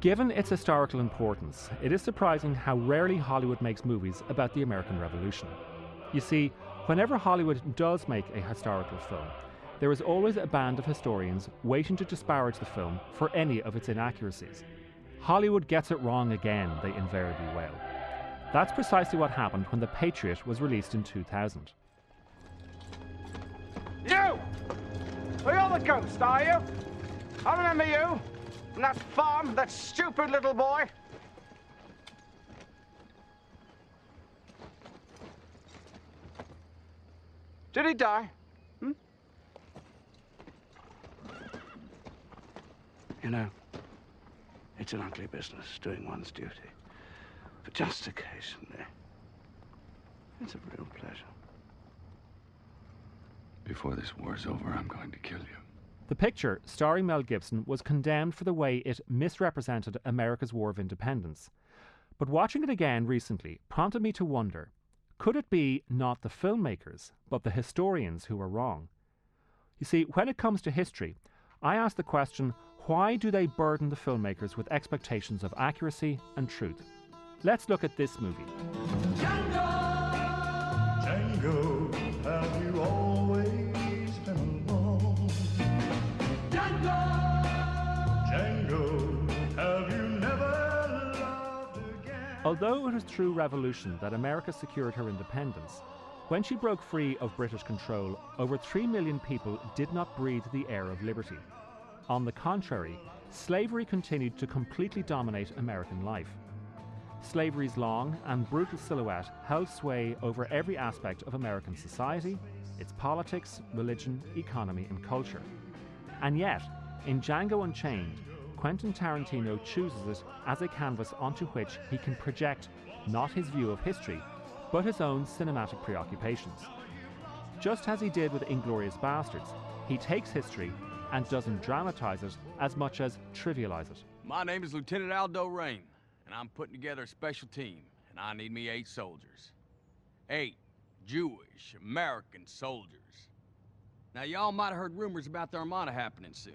Given its historical importance, it is surprising how rarely Hollywood makes movies about the American Revolution. You see, whenever Hollywood does make a historical film, there is always a band of historians waiting to disparage the film for any of its inaccuracies. Hollywood gets it wrong again, they invariably wail. That's precisely what happened when The Patriot was released in 2000. You! Are you the ghost, are you? I remember you. That farm, that stupid little boy. Did he die? Hmm? You know, it's an ugly business, doing one's duty. But just occasionally, it's a real pleasure. Before this war's over, I'm going to kill you. The picture, starring Mel Gibson, was condemned for the way it misrepresented America's War of Independence. But watching it again recently prompted me to wonder could it be not the filmmakers, but the historians who were wrong? You see, when it comes to history, I ask the question why do they burden the filmmakers with expectations of accuracy and truth? Let's look at this movie. Django, Django, Although it was through revolution that America secured her independence, when she broke free of British control, over 3 million people did not breathe the air of liberty. On the contrary, slavery continued to completely dominate American life. Slavery's long and brutal silhouette held sway over every aspect of American society, its politics, religion, economy, and culture. And yet, in Django Unchained, Quentin Tarantino chooses it as a canvas onto which he can project not his view of history, but his own cinematic preoccupations. Just as he did with Inglourious Basterds, he takes history and doesn't dramatize it as much as trivialize it. My name is Lieutenant Aldo Raine, and I'm putting together a special team, and I need me eight soldiers. Eight Jewish American soldiers. Now, y'all might have heard rumors about the Armada happening soon.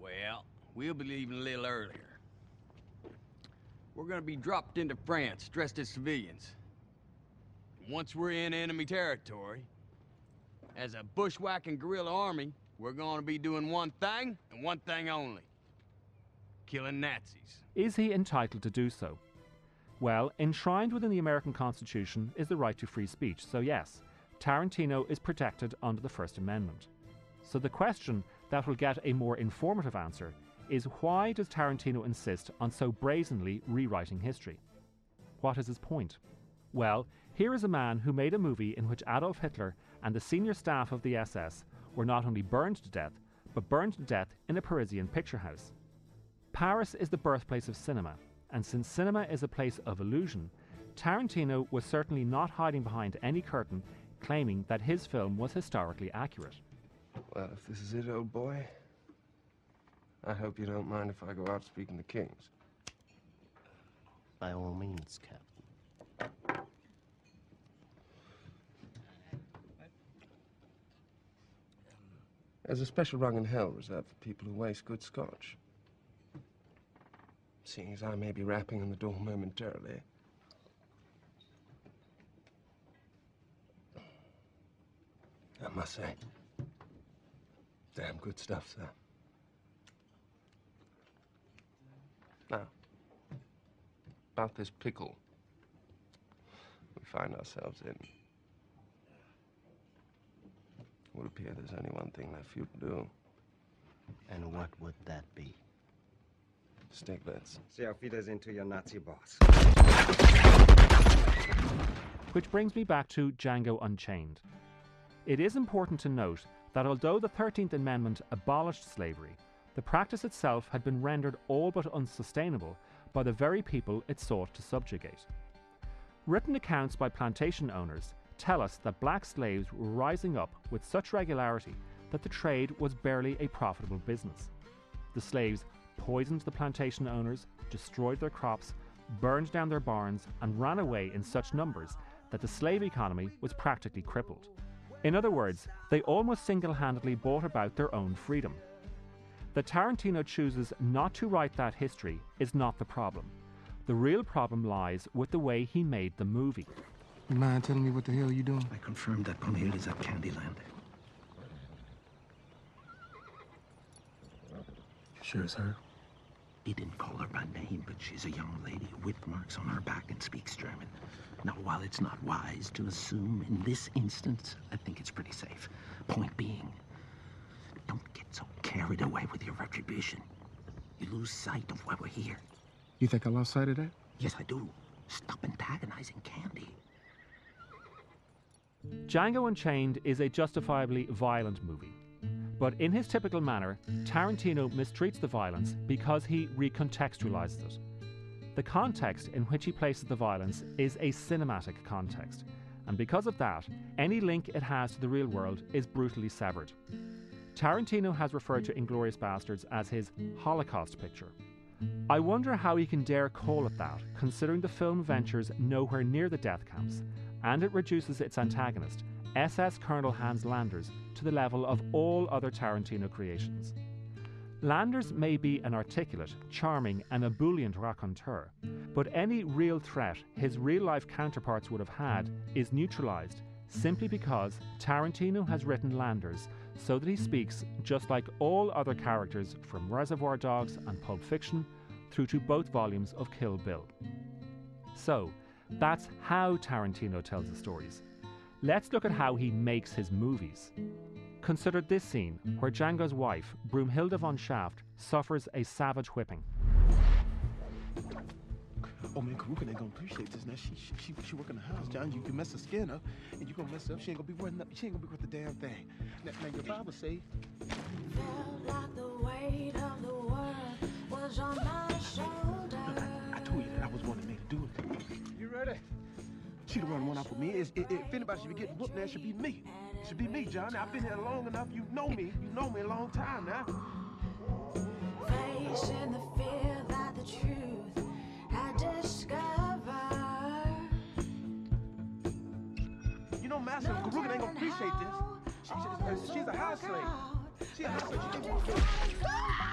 Well, we'll be leaving a little earlier. We're gonna be dropped into France dressed as civilians. Once we're in enemy territory, as a bushwhacking guerrilla army, we're gonna be doing one thing and one thing only. Killing Nazis. Is he entitled to do so? Well, enshrined within the American Constitution is the right to free speech, so yes, Tarantino is protected under the First Amendment. So the question that will get a more informative answer is why does Tarantino insist on so brazenly rewriting history? What is his point? Well, here is a man who made a movie in which Adolf Hitler and the senior staff of the SS were not only burned to death, but burned to death in a Parisian picture house. Paris is the birthplace of cinema, and since cinema is a place of illusion, Tarantino was certainly not hiding behind any curtain claiming that his film was historically accurate. Well, if this is it, old boy, I hope you don't mind if I go out speaking to kings. By all means, Captain. There's a special rung in hell reserved for people who waste good scotch. Seeing as I may be rapping on the door momentarily. I must say, damn good stuff, sir. Now, about this pickle we find ourselves in. It would appear there's only one thing left for you to do. And what would that be? Stiglitz. Say auf Wiedersehen to your Nazi boss. Which brings me back to Django Unchained. It is important to note that although the 13th Amendment abolished slavery, the practice itself had been rendered all but unsustainable by the very people it sought to subjugate. Written accounts by plantation owners tell us that black slaves were rising up with such regularity that the trade was barely a profitable business. The slaves poisoned the plantation owners, destroyed their crops, burned down their barns, and ran away in such numbers that the slave economy was practically crippled. In other words, they almost single handedly brought about their own freedom. That Tarantino chooses not to write that history is not the problem. The real problem lies with the way he made the movie. You mind telling me what the hell you doing? I confirmed that Brunhild is at Candyland. You sure it's her? He didn't call her by name, but she's a young lady with marks on her back and speaks German. Now, while it's not wise to assume in this instance, I think it's pretty safe. Point being, don't get so carried away with your retribution. You lose sight of why we're here. You think I lost sight of that? Yes, I do. Stop antagonizing Candie. Django Unchained is a justifiably violent movie. But in his typical manner, Tarantino mistreats the violence because he recontextualizes it. The context in which he places the violence is a cinematic context, and because of that, any link it has to the real world is brutally severed. Tarantino has referred to Inglourious Basterds as his Holocaust picture. I wonder how he can dare call it that, considering the film ventures nowhere near the death camps, and it reduces its antagonist, SS Colonel Hans Landers, to the level of all other Tarantino creations. Landers may be an articulate, charming, and ebullient raconteur, but any real threat his real life counterparts would have had is neutralized simply because Tarantino has written Landers so that he speaks just like all other characters from Reservoir Dogs and Pulp Fiction through to both volumes of Kill Bill. So, that's how Tarantino tells the stories. Let's look at how he makes his movies. Consider this scene where Django's wife, Broomhilda von Shaft, suffers a savage whipping. Oh man, Carrucan ain't gonna appreciate this. Now she she she, she work in the house, John. You can mess her skin up, and you gonna mess up. She ain't gonna be worth nothing. She ain't gonna be worth the damn thing. Now, now your Bible say. I, I told you that I was wanting me to do it. You ready? She the run one out for me. Is if, if anybody should be getting whooped, now it should be me. It should be me, John. I've been here long enough. You know me. You know me a long time now. Facing the fear that the truth I discover. You know, Master Carrucan ain't gonna appreciate this. She, she, she's a house slave. She's a house slave. She can't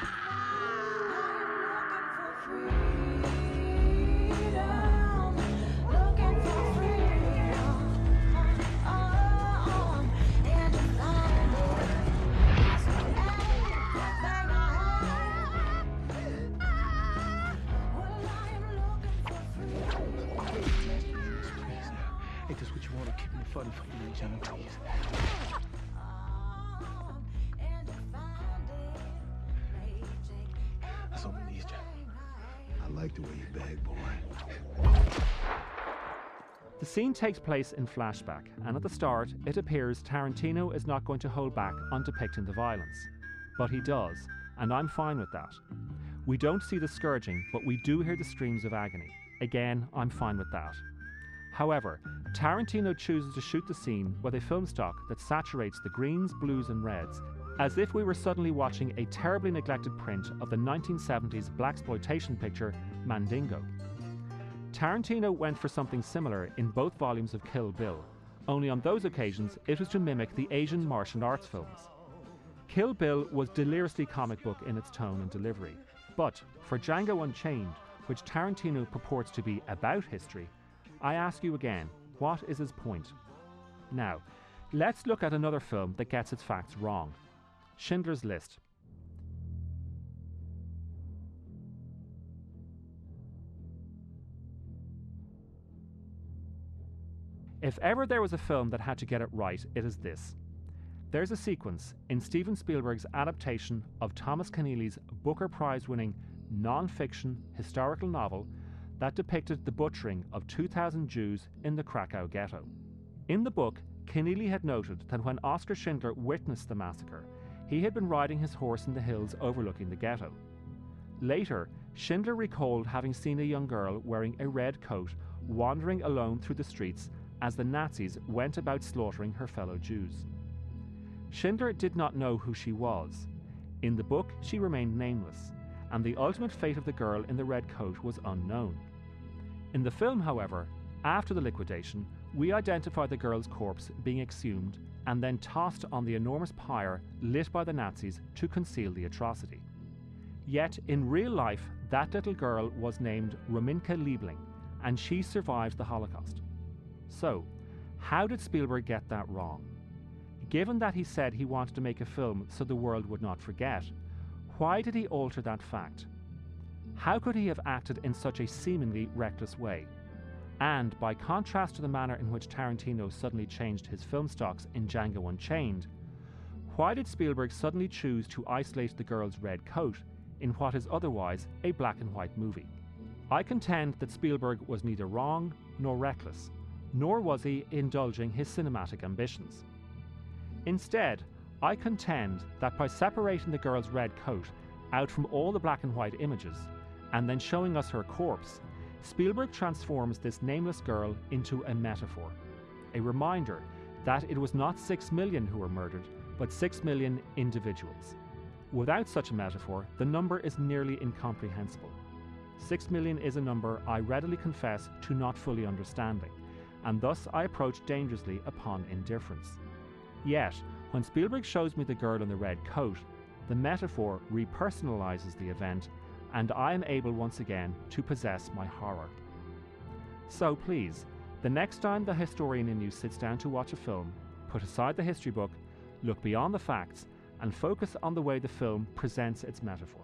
Ain't this what you want to keep me funny for you, John, please? That's on my knees, John. I like the way you beg, boy. The scene takes place in flashback, and at the start, it appears Tarantino is not going to hold back on depicting the violence. But he does, and I'm fine with that. We don't see the scourging, but we do hear the screams of agony. Again, I'm fine with that. However, Tarantino chooses to shoot the scene with a film stock that saturates the greens, blues, and reds, as if we were suddenly watching a terribly neglected print of the 1970s blaxploitation picture Mandingo. Tarantino went for something similar in both volumes of Kill Bill, only on those occasions it was to mimic the Asian martial arts films. Kill Bill was deliriously comic book in its tone and delivery, but for Django Unchained, which Tarantino purports to be about history, I ask you again, what is his point? Now, let's look at another film that gets its facts wrong Schindler's List. If ever there was a film that had to get it right, it is this. There's a sequence in Steven Spielberg's adaptation of Thomas Keneally's Booker Prize winning non fiction historical novel that depicted the butchering of 2,000 Jews in the Krakow ghetto. In the book, Keneally had noted that when Oskar Schindler witnessed the massacre, he had been riding his horse in the hills overlooking the ghetto. Later, Schindler recalled having seen a young girl wearing a red coat wandering alone through the streets as the Nazis went about slaughtering her fellow Jews. Schindler did not know who she was. In the book, she remained nameless, and the ultimate fate of the girl in the red coat was unknown. In the film, however, after the liquidation, we identify the girl's corpse being exhumed and then tossed on the enormous pyre lit by the Nazis to conceal the atrocity. Yet, in real life, that little girl was named Rominka Liebling, and she survived the Holocaust. So, how did Spielberg get that wrong? Given that he said he wanted to make a film so the world would not forget, why did he alter that fact? How could he have acted in such a seemingly reckless way? And by contrast to the manner in which Tarantino suddenly changed his film stocks in Django Unchained, why did Spielberg suddenly choose to isolate the girl's red coat in what is otherwise a black and white movie? I contend that Spielberg was neither wrong nor reckless, nor was he indulging his cinematic ambitions. Instead, I contend that by separating the girl's red coat out from all the black and white images, and then showing us her corpse, Spielberg transforms this nameless girl into a metaphor, a reminder that it was not six million who were murdered, but six million individuals. Without such a metaphor, the number is nearly incomprehensible. Six million is a number I readily confess to not fully understanding, and thus I approach dangerously upon indifference. Yet, when Spielberg shows me the girl in the red coat, the metaphor repersonalizes the event, and I am able once again to possess my horror. So please, the next time the historian in you sits down to watch a film, put aside the history book, look beyond the facts, and focus on the way the film presents its metaphor.